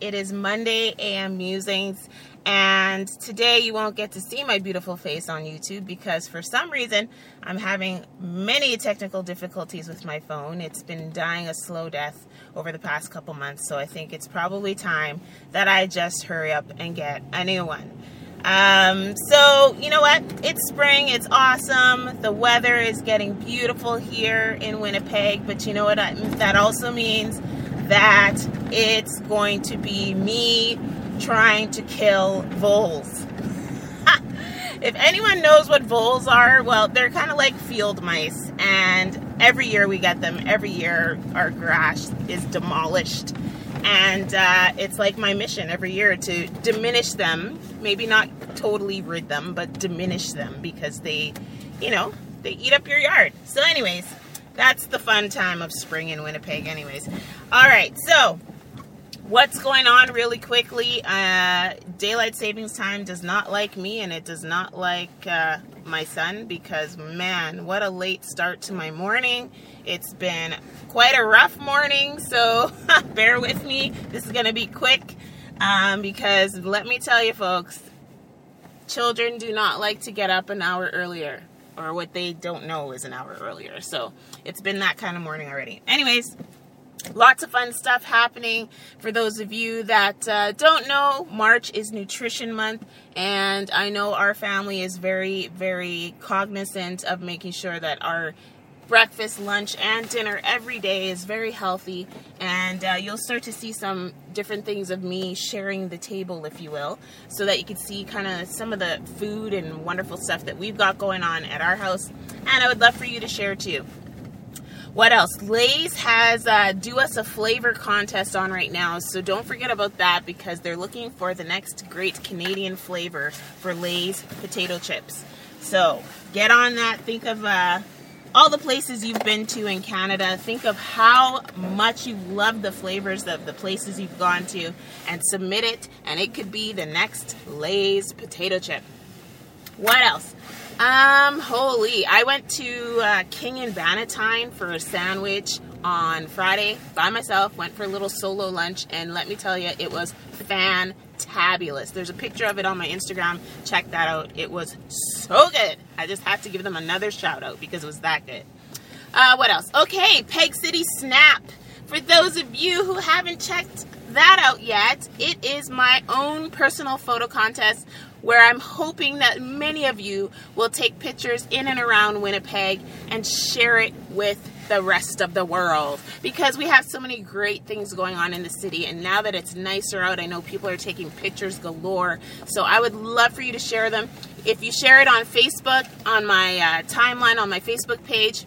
It is Monday AM Musings, and today you won't get to see my beautiful face on YouTube because for some reason I'm having many technical difficulties with my phone. It's been dying a slow death over the past couple months, so I think it's probably time that I just hurry up and get a new one. Um, so, you know what? It's spring. It's awesome. The weather is getting beautiful here in Winnipeg. But you know what? that also means that it's going to be me trying to kill voles. if anyone knows what voles are, well, they're kind of like field mice. And every year we get them. Every year our grass is demolished and uh, it's like my mission every year to diminish them maybe not totally rid them but diminish them because they you know they eat up your yard so anyways that's the fun time of spring in winnipeg anyways. All right so what's going on really quickly? Uh, daylight savings time does not like me and it does not like uh, my son because man what a late start to my morning. It's been quite a rough morning so bear with me. This is going to be quick um, because let me tell you folks children do not like to get up an hour earlier or what they don't know is an hour earlier. So it's been that kind of morning already. Anyways lots of fun stuff happening. For those of you that uh, don't know march is nutrition month and i know our family is very very cognizant of making sure that our breakfast lunch and dinner every day is very healthy and uh, you'll start to see some different things of me sharing the table if you will so that you can see kind of some of the food and wonderful stuff that we've got going on at our house and i would love for you to share too what else? Lay's has uh, do us a flavor contest on right now, so don't forget about that because they're looking for the next great Canadian flavor for Lay's potato chips. So get on that. Think of uh, all the places you've been to in Canada. Think of how much you love the flavors of the places you've gone to and submit it, and it could be the next Lay's potato chip. What else? Um, holy. I went to uh, King and Bannatyne for a sandwich on Friday by myself, went for a little solo lunch, and let me tell you, it was fantabulous. There's a picture of it on my Instagram. Check that out. It was so good. I just had to give them another shout out because it was that good. Uh, what else? Okay, Peg City Snap. For those of you who haven't checked that out yet, it is my own personal photo contest where I'm hoping that many of you will take pictures in and around Winnipeg and share it with the rest of the world. Because we have so many great things going on in the city and now that it's nicer out I know people are taking pictures galore. So I would love for you to share them. If you share it on Facebook on my uh, timeline on my Facebook page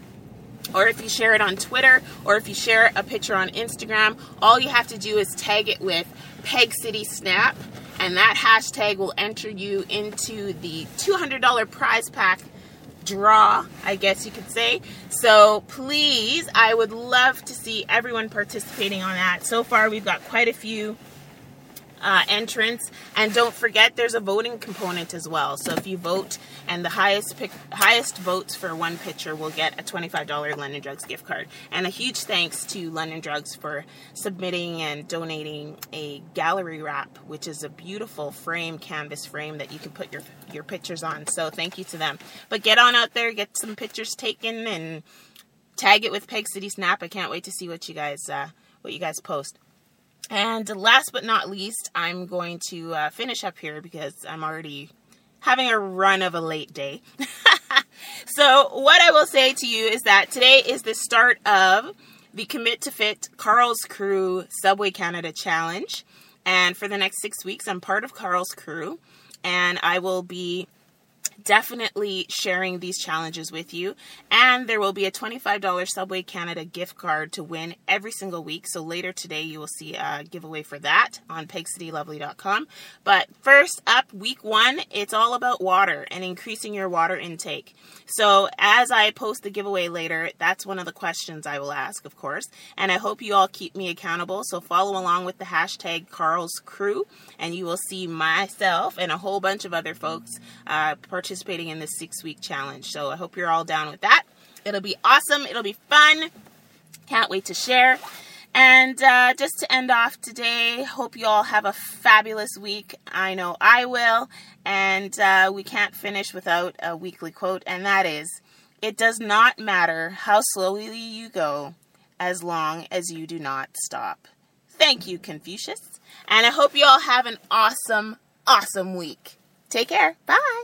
or if you share it on Twitter or if you share a picture on Instagram all you have to do is tag it with Peg City Snap and that hashtag will enter you into the $200 prize pack draw, I guess you could say. So please, I would love to see everyone participating on that. So far, we've got quite a few uh, entrance. And don't forget, there's a voting component as well. So if you vote, and the highest pick, highest votes for one pitcher will get a $25 London Drugs gift card. And a huge thanks to London Drugs for submitting and donating a gallery wrap, which is a beautiful frame, canvas frame that you can put your your pictures on. So thank you to them. But get on out there, get some pictures taken, and tag it with Peg City Snap. I can't wait to see what you guys uh, what you guys post. And last but not least, I'm going to uh, finish up here because I'm already having a run of a late day. so, what I will say to you is that today is the start of the Commit to Fit Carl's Crew Subway Canada Challenge. And for the next six weeks, I'm part of Carl's Crew, and I will be definitely sharing these challenges with you. And there will be a $25 Subway Canada gift card to win every single week. So later today, you will see a giveaway for that on pegcitylovely.com. But first up, week one, it's all about water and increasing your water intake. So as I post the giveaway later, that's one of the questions I will ask, of course. And I hope you all keep me accountable. So follow along with the hashtag Carl's Crew, and you will see myself and a whole bunch of other folks uh, participating in this six week challenge. So I hope you're all down with that. It'll be awesome. It'll be fun. Can't wait to share. And uh, just to end off today, hope you all have a fabulous week. I know I will. And uh, we can't finish without a weekly quote, and that is It does not matter how slowly you go as long as you do not stop. Thank you, Confucius. And I hope you all have an awesome, awesome week. Take care. Bye.